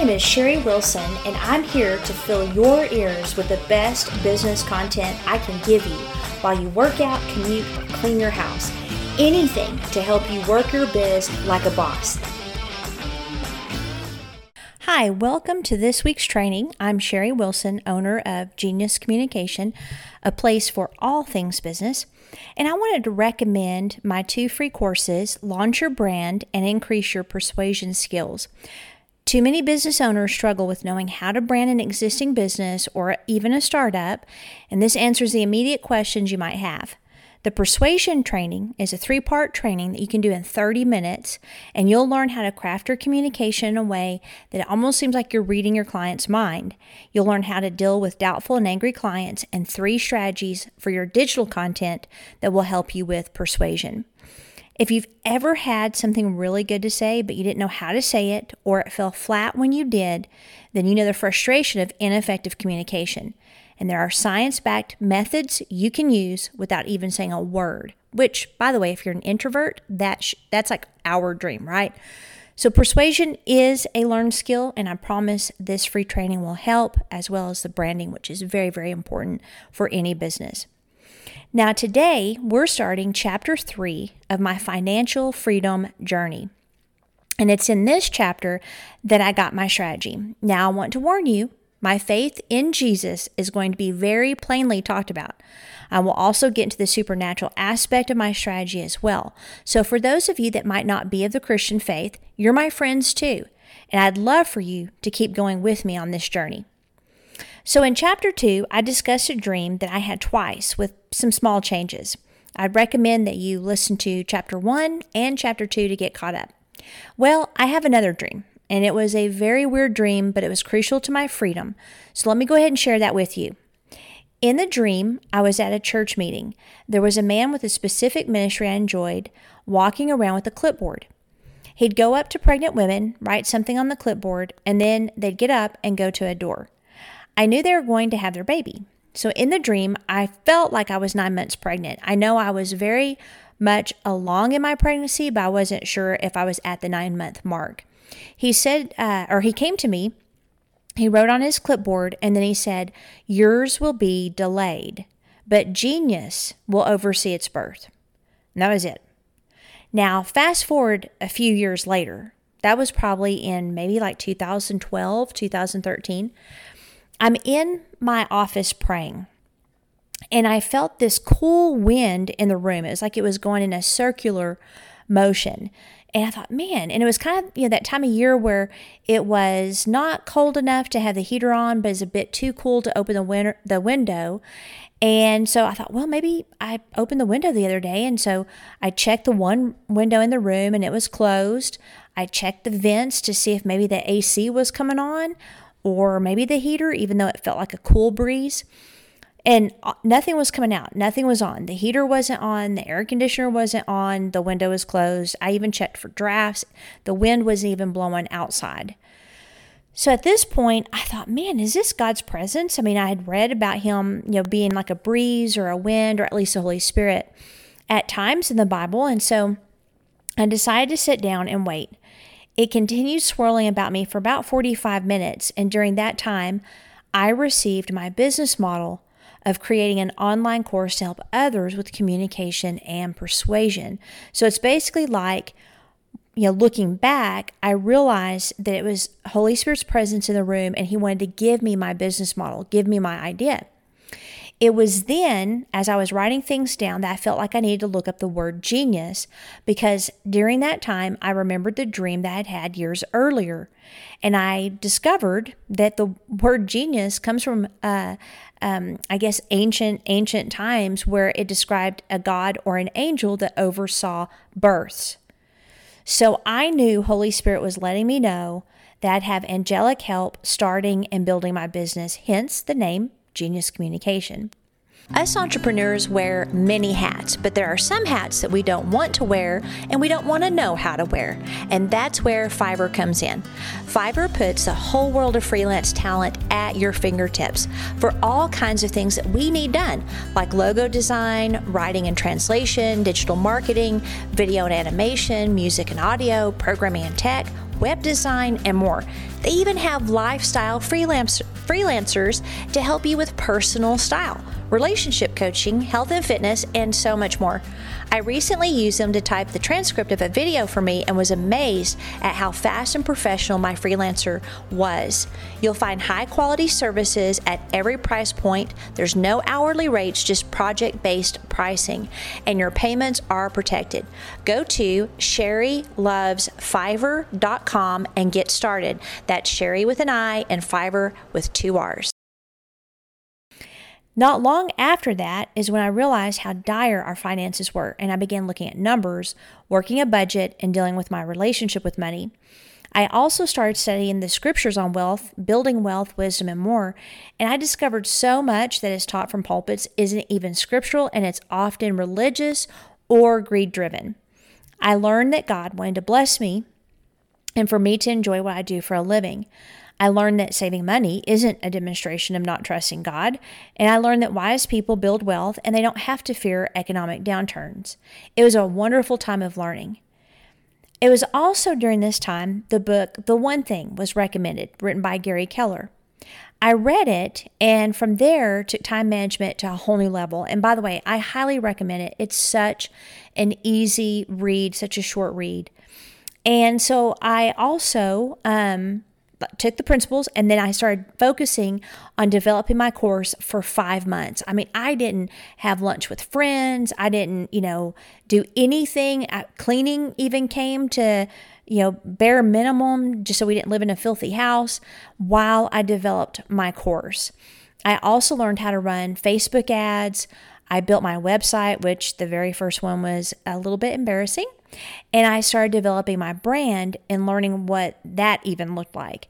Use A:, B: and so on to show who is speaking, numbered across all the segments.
A: name is Sherri Wilson, and I'm here to fill your ears with the best business content I can give you while you work out, commute, clean your house. Anything to help you work your biz like a boss. Hi, welcome to this week's training. I'm Sherri Wilson, owner of Genius Communication, a place for all things business. And I wanted to recommend my two free courses, Launch Your Brand and Increase Your Persuasion Skills. Too many business owners struggle with knowing how to brand an existing business or even a startup, and this answers the immediate questions you might have. The persuasion training is a three part training that you can do in 30 minutes, and you'll learn how to craft your communication in a way that it almost seems like you're reading your client's mind. You'll learn how to deal with doubtful and angry clients and three strategies for your digital content that will help you with persuasion. If you've ever had something really good to say, but you didn't know how to say it, or it fell flat when you did, then you know the frustration of ineffective communication. And there are science backed methods you can use without even saying a word, which, by the way, if you're an introvert, that sh- that's like our dream, right? So, persuasion is a learned skill, and I promise this free training will help, as well as the branding, which is very, very important for any business. Now, today we're starting chapter three of my financial freedom journey. And it's in this chapter that I got my strategy. Now, I want to warn you my faith in Jesus is going to be very plainly talked about. I will also get into the supernatural aspect of my strategy as well. So, for those of you that might not be of the Christian faith, you're my friends too. And I'd love for you to keep going with me on this journey. So, in chapter two, I discussed a dream that I had twice with some small changes. I'd recommend that you listen to chapter one and chapter two to get caught up. Well, I have another dream, and it was a very weird dream, but it was crucial to my freedom. So, let me go ahead and share that with you. In the dream, I was at a church meeting. There was a man with a specific ministry I enjoyed walking around with a clipboard. He'd go up to pregnant women, write something on the clipboard, and then they'd get up and go to a door. I knew they were going to have their baby. So in the dream, I felt like I was nine months pregnant. I know I was very much along in my pregnancy, but I wasn't sure if I was at the nine month mark. He said, uh, or he came to me, he wrote on his clipboard, and then he said, Yours will be delayed, but genius will oversee its birth. And that was it. Now, fast forward a few years later, that was probably in maybe like 2012, 2013. I'm in my office praying, and I felt this cool wind in the room. It was like it was going in a circular motion. And I thought, man, and it was kind of, you know, that time of year where it was not cold enough to have the heater on, but it's a bit too cool to open the winter, the window. And so I thought, well, maybe I opened the window the other day. And so I checked the one window in the room and it was closed. I checked the vents to see if maybe the AC was coming on or maybe the heater, even though it felt like a cool breeze. And uh, nothing was coming out. Nothing was on. The heater wasn't on. The air conditioner wasn't on. The window was closed. I even checked for drafts. The wind wasn't even blowing outside. So at this point, I thought, man, is this God's presence? I mean, I had read about him, you know, being like a breeze or a wind or at least the Holy Spirit at times in the Bible. And so I decided to sit down and wait. It continued swirling about me for about 45 minutes, and during that time, I received my business model of creating an online course to help others with communication and persuasion. So it's basically like, you know, looking back, I realized that it was Holy Spirit's presence in the room and He wanted to give me my business model, give me my idea. It was then, as I was writing things down, that I felt like I needed to look up the word genius because during that time I remembered the dream that I had had years earlier. And I discovered that the word genius comes from, uh, um, I guess, ancient, ancient times where it described a god or an angel that oversaw births. So I knew Holy Spirit was letting me know that I'd have angelic help starting and building my business, hence the name Genius Communication. Us entrepreneurs wear many hats, but there are some hats that we don't want to wear and we don't want to know how to wear. And that's where Fiverr comes in. Fiverr puts the whole world of freelance talent at your fingertips for all kinds of things that we need done, like logo design, writing and translation, digital marketing, video and animation, music and audio, programming and tech web design, and more. They even have lifestyle freelance, freelancers to help you with personal style, relationship coaching, health and fitness, and so much more. I recently used them to type the transcript of a video for me and was amazed at how fast and professional my freelancer was. You'll find high quality services at every price point. There's no hourly rates, just project based pricing, and your payments are protected. Go to SherriLovesFiverr.com and get started. That's Sherri with an I and Fiverr with two R's. Not long after that is when I realized how dire our finances were, and I began looking at numbers, working a budget, and dealing with my relationship with money. I also started studying the scriptures on wealth, building wealth, wisdom, and more, and I discovered so much that is taught from pulpits isn't even scriptural and it's often religious or greed driven. I learned that God wanted to bless me and for me to enjoy what I do for a living. I learned that saving money isn't a demonstration of not trusting God, and I learned that wise people build wealth and they don't have to fear economic downturns. It was a wonderful time of learning. It was also during this time the book The One Thing was recommended, written by Gary Keller. I read it and from there took time management to a whole new level. And by the way, I highly recommend it. It's such an easy read, such a short read. And so I also um, took the principles and then I started focusing on developing my course for five months. I mean, I didn't have lunch with friends. I didn't, you know, do anything. Cleaning even came to, you know, bare minimum just so we didn't live in a filthy house while I developed my course. I also learned how to run Facebook ads. I built my website, which the very first one was a little bit embarrassing. And I started developing my brand and learning what that even looked like.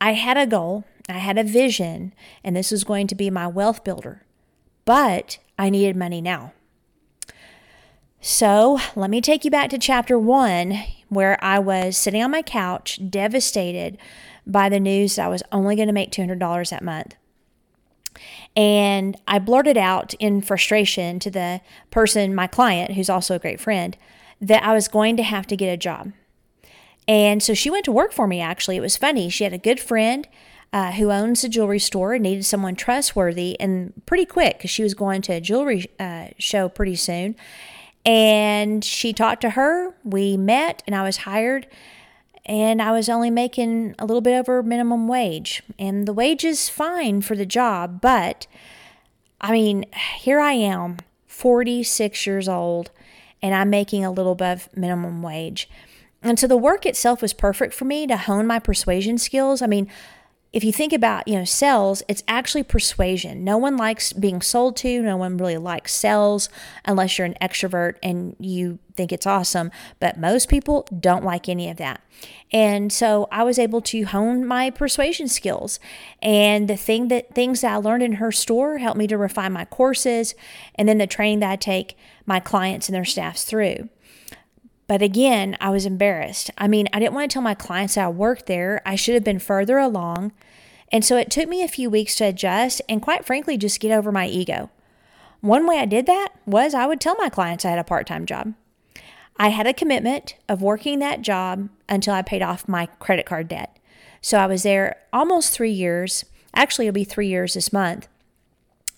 A: I had a goal, I had a vision, and this was going to be my wealth builder. But I needed money now. So let me take you back to chapter one, where I was sitting on my couch, devastated by the news that I was only going to make $200 that month. And I blurted out in frustration to the person, my client, who's also a great friend, that I was going to have to get a job. And so she went to work for me, actually. It was funny. She had a good friend uh, who owns a jewelry store and needed someone trustworthy and pretty quick because she was going to a jewelry uh, show pretty soon. And she talked to her. We met, and I was hired. And I was only making a little bit over minimum wage. And the wage is fine for the job, but I mean, here I am, 46 years old and I'm making a little above minimum wage. And so the work itself was perfect for me to hone my persuasion skills. I mean, if you think about, you know, sales, it's actually persuasion. No one likes being sold to, no one really likes sales unless you're an extrovert and you think it's awesome, but most people don't like any of that. And so I was able to hone my persuasion skills. And the thing that things that I learned in her store helped me to refine my courses and then the training that I take my clients and their staffs through. But again, I was embarrassed. I mean, I didn't want to tell my clients that I worked there. I should have been further along. And so it took me a few weeks to adjust and, quite frankly, just get over my ego. One way I did that was I would tell my clients I had a part time job. I had a commitment of working that job until I paid off my credit card debt. So I was there almost three years. Actually, it'll be three years this month.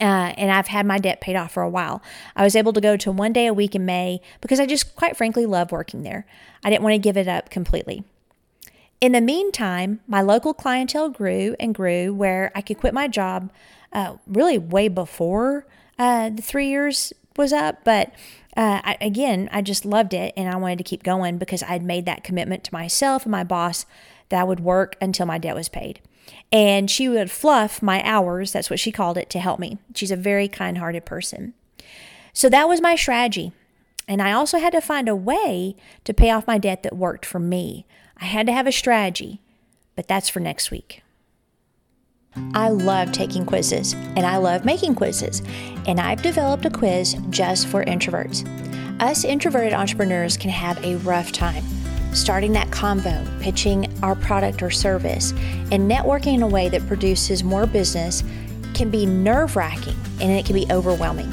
A: Uh, and I've had my debt paid off for a while. I was able to go to one day a week in May because I just quite frankly love working there. I didn't want to give it up completely. In the meantime, my local clientele grew and grew where I could quit my job uh, really way before uh, the three years was up. But uh, I, again, I just loved it and I wanted to keep going because I'd made that commitment to myself and my boss that would work until my debt was paid and she would fluff my hours, that's what she called it, to help me. She's a very kind hearted person. So that was my strategy. And I also had to find a way to pay off my debt that worked for me. I had to have a strategy, but that's for next week. I love taking quizzes and I love making quizzes, and I've developed a quiz just for introverts. Us introverted entrepreneurs can have a rough time starting that convo, pitching our product or service, and networking in a way that produces more business can be nerve wracking and it can be overwhelming.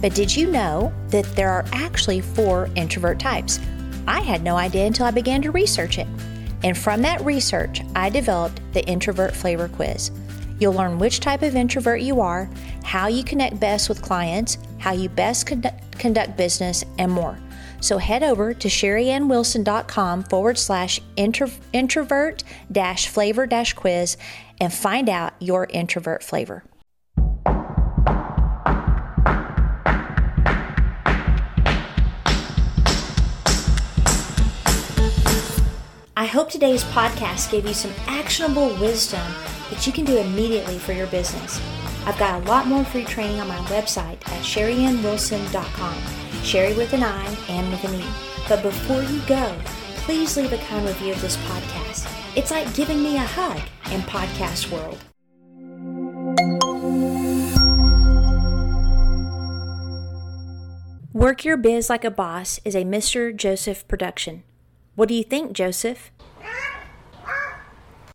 A: But did you know that there are actually four introvert types? I had no idea until I began to research it. And from that research, I developed the Introvert Flavor Quiz. You'll learn which type of introvert you are, how you connect best with clients, how you best conduct business, and more. So head over to sherryannwilson.com forward slash introvert dash flavor dash quiz and find out your introvert flavor. I hope today's podcast gave you some actionable wisdom that you can do immediately for your business. I've got a lot more free training on my website at sherryannwilson.com. Sherry with an I and with an E. But before you go, please leave a kind review of this podcast. It's like giving me a hug in podcast world. Work Your Biz Like a Boss is a Mr. Joseph production. What do you think, Joseph?